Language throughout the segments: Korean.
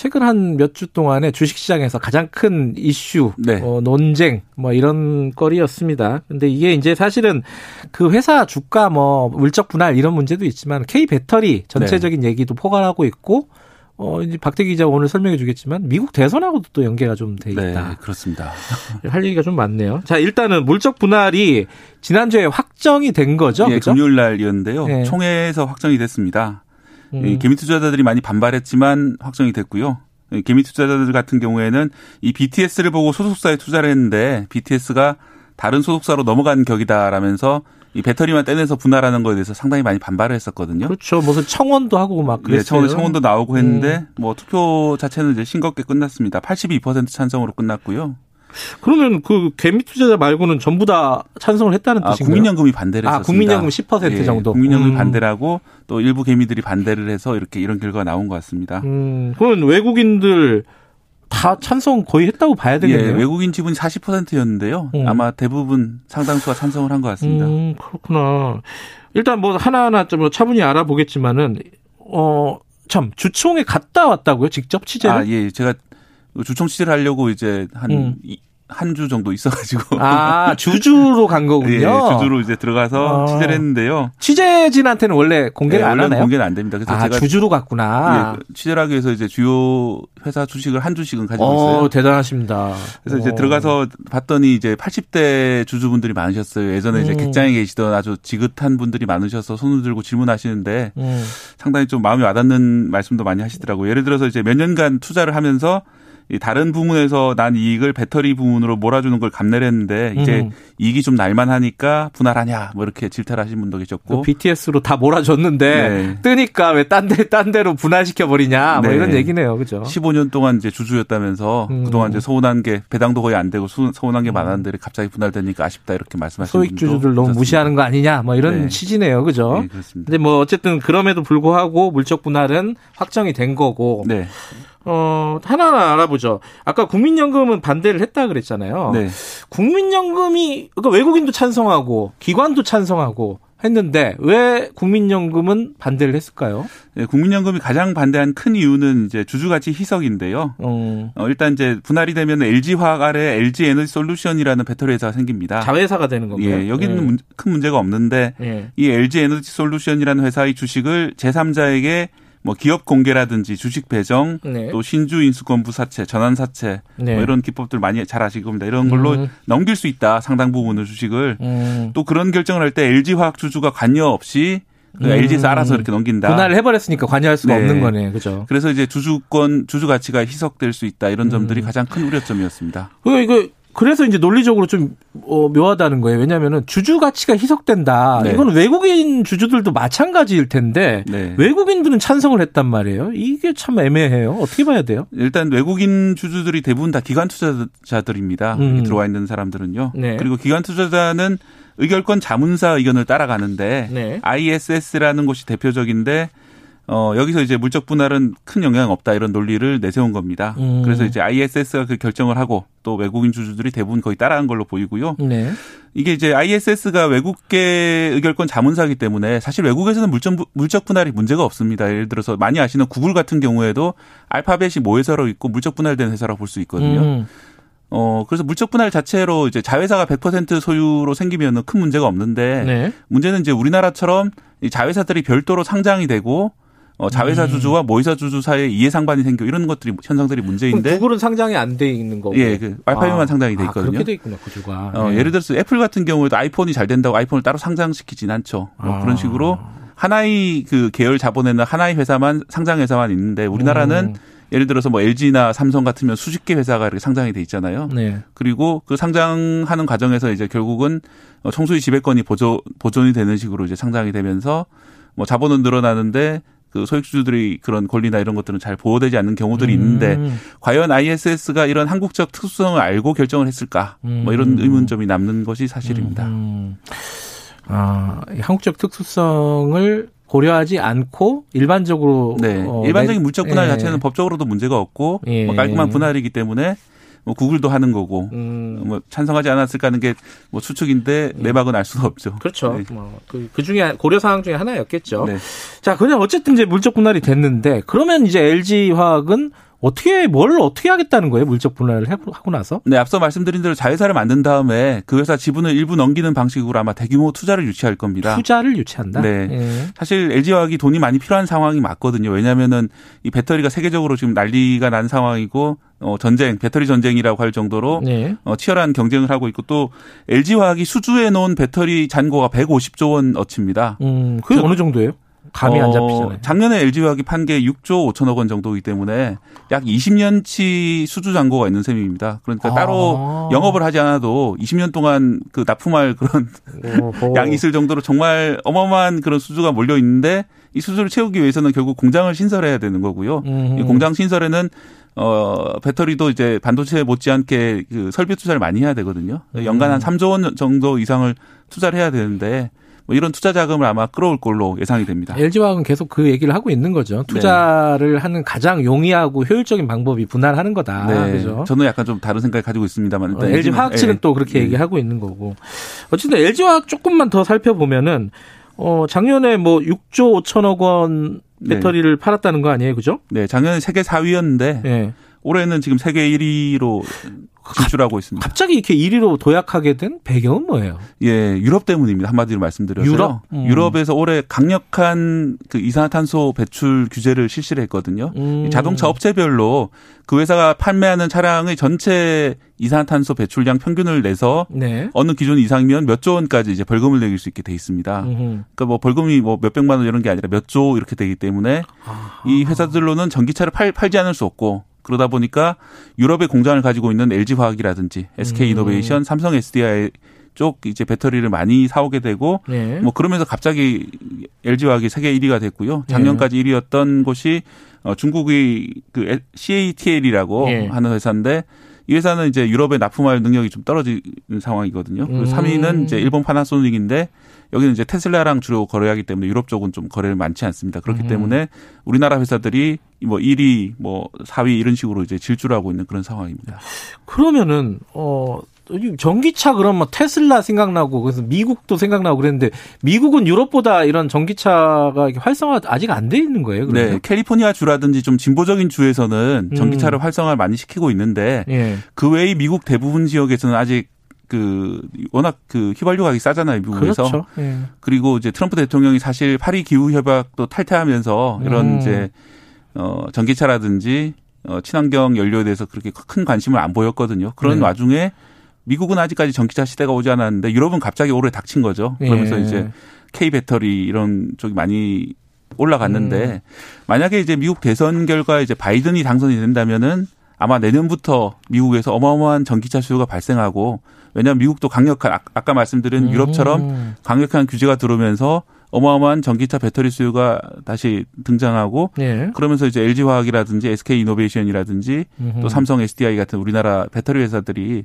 최근 한 몇 주 동안에 주식시장에서 가장 큰 이슈, 네. 어, 논쟁, 뭐 이런 거리였습니다. 근데 이게 이제 사실은 그 회사 주가 뭐 물적 분할 이런 문제도 있지만 K 배터리 전체적인 얘기도 포괄하고 있고 어, 이제 박대기 기자 오늘 설명해 주겠지만 미국 대선하고도 또 연계가 좀돼 네, 있다. 그렇습니다. 할 얘기가 좀 많네요. 자, 일단은 물적 분할이 지난주에 확정이 된 거죠. 예, 그죠? 금요일 날이었는데요. 네. 총회에서 확정이 됐습니다. 음. 이 개미 투자자들이 많이 반발했지만 확정이 됐고요. 이 개미 투자자들 같은 경우에는 이 BTS를 보고 소속사에 투자를 했는데 BTS가 다른 소속사로 넘어간 격이다라면서 이 배터리만 떼내서 분할하는 거에 대해서 상당히 많이 반발을 했었거든요. 그렇죠. 무슨 청원도 하고 막 네, 그랬어요. 청원, 청원도 나오고 했는데 뭐 투표 자체는 이제 싱겁게 끝났습니다. 82% 찬성으로 끝났고요. 그러면 그 개미 투자자 말고는 전부 다 찬성을 했다는 아, 뜻인가요? 국민연금이 반대를 아, 했었습니다. 국민연금 10% 예, 정도. 국민연금이 음. 반대를 하고 또 일부 개미들이 반대를 해서 이렇게 이런 결과가 나온 것 같습니다. 음, 그러면 외국인들 다 찬성 거의 했다고 봐야 예, 되겠네요. 외국인 지분이 40%였는데요. 음. 아마 대부분 상당수가 찬성을 한 것 같습니다. 음, 그렇구나. 일단 뭐 하나하나 좀 차분히 알아보겠지만은 어, 참 주총에 갔다 왔다고요? 직접 취재를? 아, 예. 제가 주총 취재를 하려고 이제 한 음. 한주 정도 있어가지고. 아, 주주로 간 거군요. 예, 주주로 이제 들어가서 아. 취재를 했는데요. 취재진한테는 원래 공개를 예, 안 하나요? 공개는 안 됩니다. 그래서 아, 제가 주주로 갔구나. 예, 취재를 하기 위해서 이제 주요 회사 주식을 한 주씩은 가지고 있어요. 어, 대단하십니다. 그래서 이제 어. 들어가서 봤더니 이제 80대 주주분들이 많으셨어요. 예전에 이제 음. 객장에 계시던 아주 지긋한 분들이 많으셔서 손을 들고 질문하시는데 음. 상당히 좀 마음이 와닿는 말씀도 많이 하시더라고요. 예를 들어서 이제 몇 년간 투자를 하면서 이 다른 부문에서 난 이익을 배터리 부문으로 몰아주는 걸 감내를 했는데 이제 음. 이익이 좀 날만하니까 분할하냐 뭐 이렇게 질타를 하신 분도 계셨고 BTS로 다 몰아줬는데 네. 뜨니까 왜 딴데딴 데로 분할시켜 버리냐 뭐 네. 이런 얘기네요, 그죠? 15년 동안 이제 주주였다면서 음. 그동안 이제 서운한 게 배당도 거의 안 되고 수- 서운한 게 많았는데 갑자기 분할되니까 아쉽다 이렇게 말씀하시는 소액 주주들 너무. 무시하는 거 아니냐 뭐 이런 네. 취지네요, 그죠? 네, 그렇습니다. 근데 뭐 어쨌든 그럼에도 불구하고 물적 분할은 확정이 된 거고 네. 어 하나하나 알아보죠. 아까 국민연금은 반대를 했다 그랬잖아요. 네. 국민연금이 그러니까 외국인도 찬성하고 기관도 찬성하고 했는데 왜 국민연금은 반대를 했을까요? 네, 국민연금이 가장 반대한 큰 이유는 이제 주주가치 희석인데요. 어, 어, 일단 이제 분할이 되면 LG화학 아래 LG 에너지 솔루션이라는 배터리 회사가 생깁니다. 자회사가 되는 건가요? 예, 여기는 예. 문- 큰 문제가 없는데 예. 이 LG 에너지 솔루션이라는 회사의 주식을 제3자에게 뭐 기업 공개라든지 주식 배정 네. 또 신주 인수권부 사채, 전환 사채 네. 뭐 이런 기법들 많이 잘 아실 겁니다. 이런 걸로 음. 넘길 수 있다. 상당 부분을 주식을 음. 또 그런 결정을 할 때 LG 화학 주주가 관여 없이 그 음. LG에서 알아서 이렇게 넘긴다. 분할을 해버렸으니까 관여할 수가 네. 없는 거네, 그죠? 그래서 이제 주주권 주주 가치가 희석될 수 있다. 이런 점들이 음. 가장 큰 우려점이었습니다. 그 이거 그래서 이제 논리적으로 좀 어, 묘하다는 거예요. 왜냐하면은 주주 가치가 희석된다. 네. 이건 외국인 주주들도 마찬가지일 텐데 네. 외국인들은 찬성을 했단 말이에요. 이게 참 애매해요. 어떻게 봐야 돼요? 일단 외국인 주주들이 대부분 다 기관 투자자들입니다. 음. 들어와 있는 사람들은요. 네. 그리고 기관 투자자는 의결권 자문사 의견을 따라가는데 네. ISS라는 곳이 대표적인데 어 여기서 이제 물적 분할은 큰 영향 없다 이런 논리를 내세운 겁니다. 음. 그래서 이제 ISS가 그 결정을 하고 또 외국인 주주들이 대부분 거의 따라한 걸로 보이고요. 네. 이게 이제 ISS가 외국계 의결권 자문사이기 때문에 사실 외국에서는 물적, 물적 분할이 문제가 없습니다. 예를 들어서 많이 아시는 구글 같은 경우에도 알파벳이 모회사로 있고 물적 분할된 회사라고 볼 수 있거든요. 음. 어, 그래서 물적 분할 자체로 이제 자회사가 100% 소유로 생기면은 큰 문제가 없는데 네. 문제는 이제 우리나라처럼 이 자회사들이 별도로 상장이 되고 어, 자회사 음. 주주와 모의사 주주 사이에 이해상반이 생겨 이런 것들이 현상들이 문제인데 구글은 상장이 안 돼 있는 거고. 예, 그 알파벳만 아. 상장이 돼 아, 있거든요. 그렇게 돼 있구나 구조가. 어, 네. 예를 들어서 애플 같은 경우에도 아이폰이 잘 된다고 아이폰을 따로 상장시키진 않죠. 뭐 아. 그런 식으로 하나의 그 계열 자본에는 하나의 회사만 상장 회사만 있는데 우리나라는 음. 예를 들어서 뭐 LG나 삼성 같으면 수십 개 회사가 이렇게 상장이 돼 있잖아요. 네. 그리고 그 상장하는 과정에서 이제 결국은 어, 청수의 지배권이 보존 보존이 되는 식으로 이제 상장이 되면서 뭐 자본은 늘어나는데 그 소액주주들이 그런 권리나 이런 것들은 잘 보호되지 않는 경우들이 있는데 음. 과연 ISS가 이런 한국적 특수성을 알고 결정을 했을까? 뭐 이런 음. 의문점이 남는 것이 사실입니다. 음. 아, 한국적 특수성을 고려하지 않고 일반적으로 네. 어, 일반적인 내- 물적 분할 예. 자체는 법적으로도 문제가 없고 예. 뭐 깔끔한 분할이기 때문에 뭐 구글도 하는 거고 음, 뭐 찬성하지 않았을까 하는 게 뭐 추측인데 내막은 알 수가 없죠. 그렇죠. 네. 뭐, 그, 그 중에 고려 사항 중에 하나였겠죠. 네. 자, 그냥 어쨌든 이제 물적 분할이 됐는데 그러면 이제 LG 화학은 어떻게 뭘 어떻게 하겠다는 거예요? 물적 분할을 해- 하고 나서? 네, 앞서 말씀드린 대로 자회사를 만든 다음에 그 회사 지분을 일부 넘기는 방식으로 아마 대규모 투자를 유치할 겁니다. 투자를 유치한다. 네. 예. 사실 LG화학이 돈이 많이 필요한 상황이 맞거든요. 왜냐하면은 이 배터리가 세계적으로 지금 난리가 난 상황이고 어 전쟁, 배터리 전쟁이라고 할 정도로 네. 어 치열한 경쟁을 하고 있고 또 LG화학이 수주해 놓은 배터리 잔고가 150조 원 어치입니다. 음, 그게 저- 어느 정도예요? 감이 안 어, 잡히잖아요. 작년에 LG화학이 판 게 6조 5천억 원 정도이기 때문에 약 20년치 수주 잔고가 있는 셈입니다. 그러니까 아. 따로 영업을 하지 않아도 20년 동안 그 납품할 그런. 양이 있을 정도로 정말 어마어마한 그런 수주가 몰려 있는데 이 수주를 채우기 위해서는 결국 공장을 신설해야 되는 거고요. 음흠. 이 공장 신설에는 어 배터리도 이제 반도체 못지않게 그 설비 투자를 많이 해야 되거든요. 연간 음. 한 3조 원 정도 이상을 투자를 해야 되는데 뭐 이런 투자 자금을 아마 끌어올 걸로 예상이 됩니다. LG화학은 계속 그 얘기를 하고 있는 거죠. 투자를 하는 가장 용이하고 효율적인 방법이 분할하는 거다. 네, 그죠? 저는 약간 좀 다른 생각을 가지고 있습니다만 어, LG 화학 측은 또 그렇게 네. 얘기하고 있는 거고. 어쨌든 LG 화학 조금만 더 살펴보면은 어 작년에 뭐 6조 5천억 원 네. 배터리를 팔았다는 거 아니에요, 그죠? 네, 작년에 세계 4위였는데 예. 올해는 지금 세계 1위로 진출하고 있습니다. 갑자기 이렇게 1위로 도약하게 된 배경은 뭐예요? 예, 유럽 때문입니다. 한마디로 말씀드려서요. 유럽? 음. 유럽에서 올해 강력한 그 이산화탄소 배출 규제를 실시를 했거든요. 음. 자동차 업체별로 그 회사가 판매하는 차량의 전체 이산화탄소 배출량 평균을 내서 네. 어느 기준 이상이면 몇 조 원까지 이제 벌금을 내릴 수 있게 돼 있습니다. 음흠. 그러니까 뭐 벌금이 뭐 몇백만 원 이런 게 아니라 몇 조 이렇게 되기 때문에 아. 이 회사들로는 전기차를 팔, 팔지 않을 수 없고 그러다 보니까 유럽의 공장을 가지고 있는 LG 화학이라든지 SK 음. 이노베이션, 삼성 SDI 쪽 이제 배터리를 많이 사오게 되고 네. 뭐 그러면서 갑자기 LG 화학이 세계 1위가 됐고요. 네. 작년까지 1위였던 곳이 어 중국의 그 CATL이라고 예. 하는 회사인데 이 회사는 이제 유럽에 납품할 능력이 좀 떨어지는 상황이거든요. 그리고 음. 3위는 이제 일본 파나소닉인데 여기는 이제 테슬라랑 주로 거래하기 때문에 유럽 쪽은 좀 거래를 많지 않습니다. 그렇기 음. 때문에 우리나라 회사들이 뭐 1위, 뭐 4위 이런 식으로 이제 질주하고 있는 그런 상황입니다. 그러면은 어이 전기차 그럼 뭐 테슬라 생각나고 그래서 미국도 생각나고 그랬는데 미국은 유럽보다 이런 전기차가 활성화 아직 안 돼 있는 거예요. 네, 그러면? 캘리포니아 주라든지 좀 진보적인 주에서는 음. 전기차를 활성화를 많이 시키고 있는데 예. 그 외의 미국 대부분 지역에서는 아직 그 워낙 그 휘발유 가격이 싸잖아요 미국에서 그렇죠. 예. 그리고 이제 트럼프 대통령이 사실 파리 기후 협약도 탈퇴하면서 이런 음. 이제 어 전기차라든지 어 친환경 연료에 대해서 그렇게 큰 관심을 안 보였거든요. 그런 네. 와중에 미국은 아직까지 전기차 시대가 오지 않았는데 유럽은 갑자기 올해 닥친 거죠. 그러면서 예. 이제 K 배터리 이런 쪽이 많이 올라갔는데 음. 만약에 이제 미국 대선 결과 이제 바이든이 당선이 된다면은 아마 내년부터 미국에서 어마어마한 전기차 수요가 발생하고 왜냐하면 미국도 강력한 아- 아까 말씀드린 유럽처럼 음. 강력한 규제가 들어오면서 어마어마한 전기차 배터리 수요가 다시 등장하고 예. 그러면서 이제 LG 화학이라든지 SK 이노베이션이라든지 음흠. 또 삼성 SDI 같은 우리나라 배터리 회사들이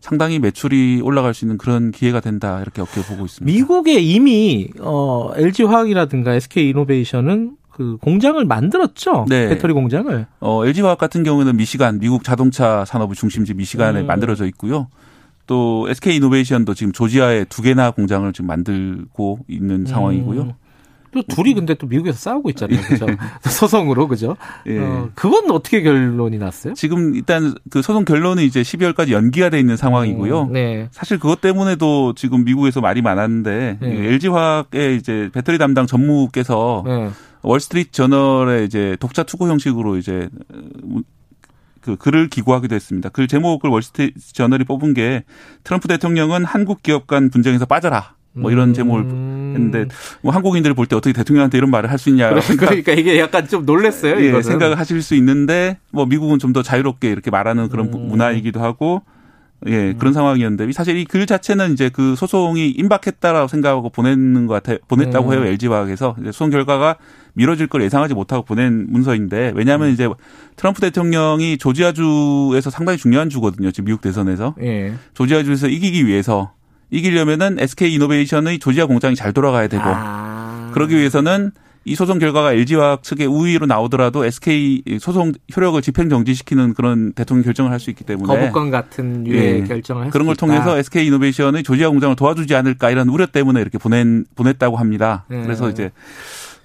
상당히 매출이 올라갈 수 있는 그런 기회가 된다 이렇게 어깨 보고 있습니다. 미국에 이미 어 LG 화학이라든가 SK 이노베이션은 그 공장을 만들었죠. 네. 배터리 공장을. 어, LG 화학 같은 경우는 미시간 미국 자동차 산업의 중심지 미시간에 음. 만들어져 있고요. 또 SK 이노베이션도 지금 조지아에 두 개나 공장을 지금 만들고 있는 상황이고요. 음. 또 둘이 근데 또 미국에서 싸우고 있잖아요. 그죠? 소송으로 그죠? 예. 어, 그건 어떻게 결론이 났어요? 지금 일단 그 소송 결론이 이제 12월까지 연기가 돼 있는 상황이고요. 음, 네. 사실 그것 때문에도 지금 미국에서 말이 많았는데 네. LG 화학의 이제 배터리 담당 전무께서 네. 월스트리트 저널에 이제 독자 투고 형식으로 이제 그 글을 기고하기도 했습니다. 글 제목을 월스트리트 저널이 뽑은 게 트럼프 대통령은 한국 기업 간 분쟁에서 빠져라. 뭐 이런 음. 제목을 했는데 뭐 한국인들을 볼 때 어떻게 대통령한테 이런 말을 할 수 있냐 그러니까 이게 약간 좀 놀랬어요. 예, 이거는. 생각을 하실 수 있는데 뭐 미국은 좀 더 자유롭게 이렇게 말하는 그런 음. 문화이기도 하고 예 그런 상황이었는데 사실 이 글 자체는 이제 그 소송이 임박했다라고 생각하고 보내는 것 같아 보냈다고 음. 해요 LG 화학에서 이제 소송 결과가 미뤄질 걸 예상하지 못하고 보낸 문서인데 왜냐하면 음. 이제 트럼프 대통령이 조지아주에서 상당히 중요한 주거든요 지금 미국 대선에서 예. 조지아주에서 이기기 위해서 이기려면은 SK 이노베이션의 조지아 공장이 잘 돌아가야 되고 아. 그러기 위해서는 이 소송 결과가 LG화학 측의 우위로 나오더라도 SK 소송 효력을 집행 정지시키는 그런 대통령 결정을 할 수 있기 때문에 거부권 같은 유예 예. 결정을 할 그런 걸수 있다. 통해서 SK 이노베이션의 조지아 공장을 도와주지 않을까 이런 우려 때문에 이렇게 보낸 보냈다고 합니다. 네. 그래서 이제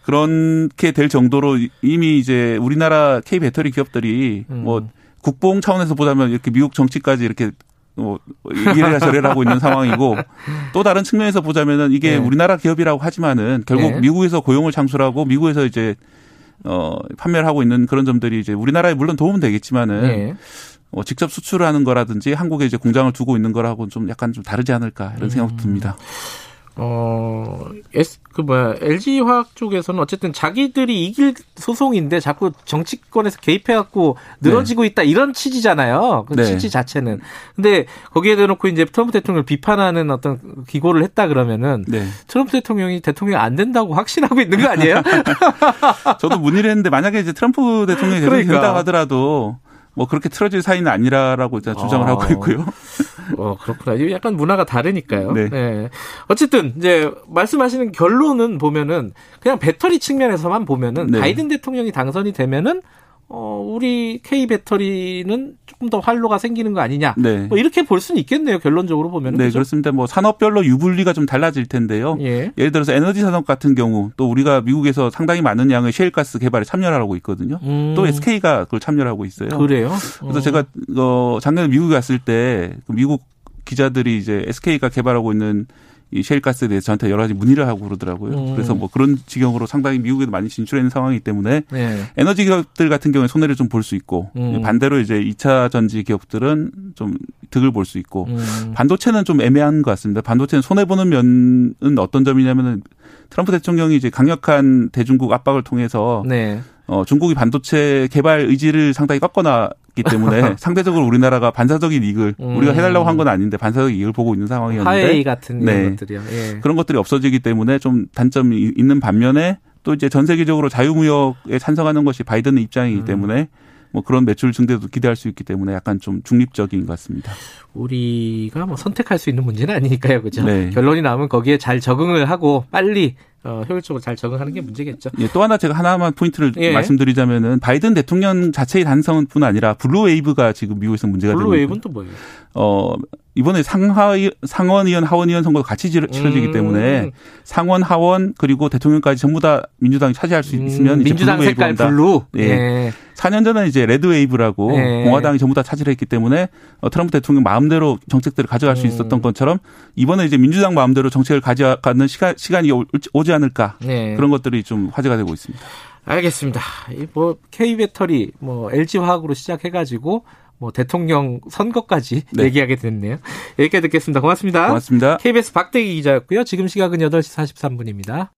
그렇게 될 정도로 이미 이제 우리나라 K 배터리 기업들이 음. 뭐 국뽕 차원에서 보자면 이렇게 미국 정치까지 이렇게 뭐 이래라 저래라 하고 있는 상황이고 또 다른 측면에서 보자면은 이게 네. 우리나라 기업이라고 하지만은 결국 네. 미국에서 고용을 창출하고 미국에서 이제 어 판매를 하고 있는 그런 점들이 이제 우리나라에 물론 도움은 되겠지만은 예. 어, 직접 수출을 하는 거라든지 한국에 이제 공장을 두고 있는 거라고는 좀 약간 좀 다르지 않을까 이런 생각 음. 듭니다. 어, S, 그 뭐야, LG화학 쪽에서는 어쨌든 자기들이 이길 소송인데 자꾸 정치권에서 개입해갖고 늘어지고 있다 이런 취지잖아요. 그 네. 취지 자체는. 근데 거기에 대놓고 이제 트럼프 대통령을 비판하는 어떤 기고를 했다 그러면은 네. 트럼프 대통령이 대통령이 안 된다고 확신하고 있는 거 아니에요? 저도 문의를 했는데 만약에 이제 트럼프 대통령이 그러니까. 된다 하더라도 뭐 그렇게 틀어질 사이는 아니라라고 이제 주장을 아. 하고 있고요. 어, 그렇구나. 이게 약간 문화가 다르니까요. 네. 어쨌든, 이제, 말씀하시는 결론은 보면은, 그냥 배터리 측면에서만 보면은, 네. 바이든 대통령이 당선이 되면은, 어, 우리 K 배터리는 조금 더 활로가 생기는 거 아니냐. 네. 뭐 이렇게 볼 수는 있겠네요. 결론적으로 보면은. 네, 그죠? 그렇습니다. 뭐 산업별로 유불리가 좀 달라질 텐데요. 예. 예를 들어서 에너지 산업 같은 경우 또 우리가 미국에서 상당히 많은 양의 셰일가스 개발에 참여를 하고 있거든요. 음, 또 SK가 그걸 참여를 하고 있어요. 그래요? 그래서 어. 제가 어 작년에 미국에 갔을 때그 미국 기자들이 이제 SK가 개발하고 있는 이 셰일가스에 대해서 저한테 여러 가지 문의를 하고 그러더라고요. 음. 그래서 뭐 그런 지경으로 상당히 미국에도 많이 진출해 있는 상황이기 때문에 네. 에너지 기업들 같은 경우에 손해를 좀 볼 수 있고 음. 반대로 이제 2차 전지 기업들은 좀 득을 볼 수 있고 음. 반도체는 좀 애매한 것 같습니다. 반도체는 손해 보는 면은 어떤 점이냐면은 트럼프 대통령이 이제 강력한 대중국 압박을 통해서 네. 어, 중국이 반도체 개발 의지를 상당히 꺾어 놨기 때문에 상대적으로 우리나라가 반사적인 이익을 음. 우리가 해달라고 한 건 아닌데 반사적인 이익을 보고 있는 상황이었는데 화웨이 같은 네. 것들이요. 예. 그런 것들이 없어지기 때문에 좀 단점이 있는 반면에 또 이제 전 세계적으로 자유무역에 찬성하는 것이 바이든의 입장이기 음. 때문에 뭐 그런 매출 증대도 기대할 수 있기 때문에 약간 좀 중립적인 것 같습니다. 우리가 뭐 선택할 수 있는 문제는 아니니까요. 그죠? 네. 결론이 나오면 거기에 잘 적응을 하고 빨리 어, 효율적으로 잘 적응하는 게 문제겠죠. 예, 또 하나 제가 하나만 포인트를 예. 말씀드리자면은 바이든 대통령 자체의 당선뿐 아니라 blue wave가 지금 미국에서 문제가 되고 blue wave는 또 뭐예요? 어 이번에 상하원 상원의원 하원의원 선거가 같이 치- 치러지기 음. 때문에 상원 하원 그리고 대통령까지 전부 다 민주당이 차지할 수 있으면 음, 이제 민주당 색깔 blue wave입니다. blue. 예. 예. 4년 전에 이제 red wave라고 예. 공화당이 전부 다 차지를 했기 때문에 어, 트럼프 대통령 마음대로 정책들을 가져갈 수 음. 있었던 것처럼 이번에 이제 민주당 마음대로 정책을 가져가는 시간, 시간이 오- 오지 않을까 예. 그런 것들이 좀 화제가 되고 있습니다. 알겠습니다. 이뭐 K 배터리, 뭐 LG 화학으로 시작해가지고 뭐 대통령 선거까지 네. 얘기하게 됐네요. 여기까지 듣겠습니다. 고맙습니다. 고맙습니다. KBS 박대기 기자였고요. 지금 시각은 8시 43분입니다.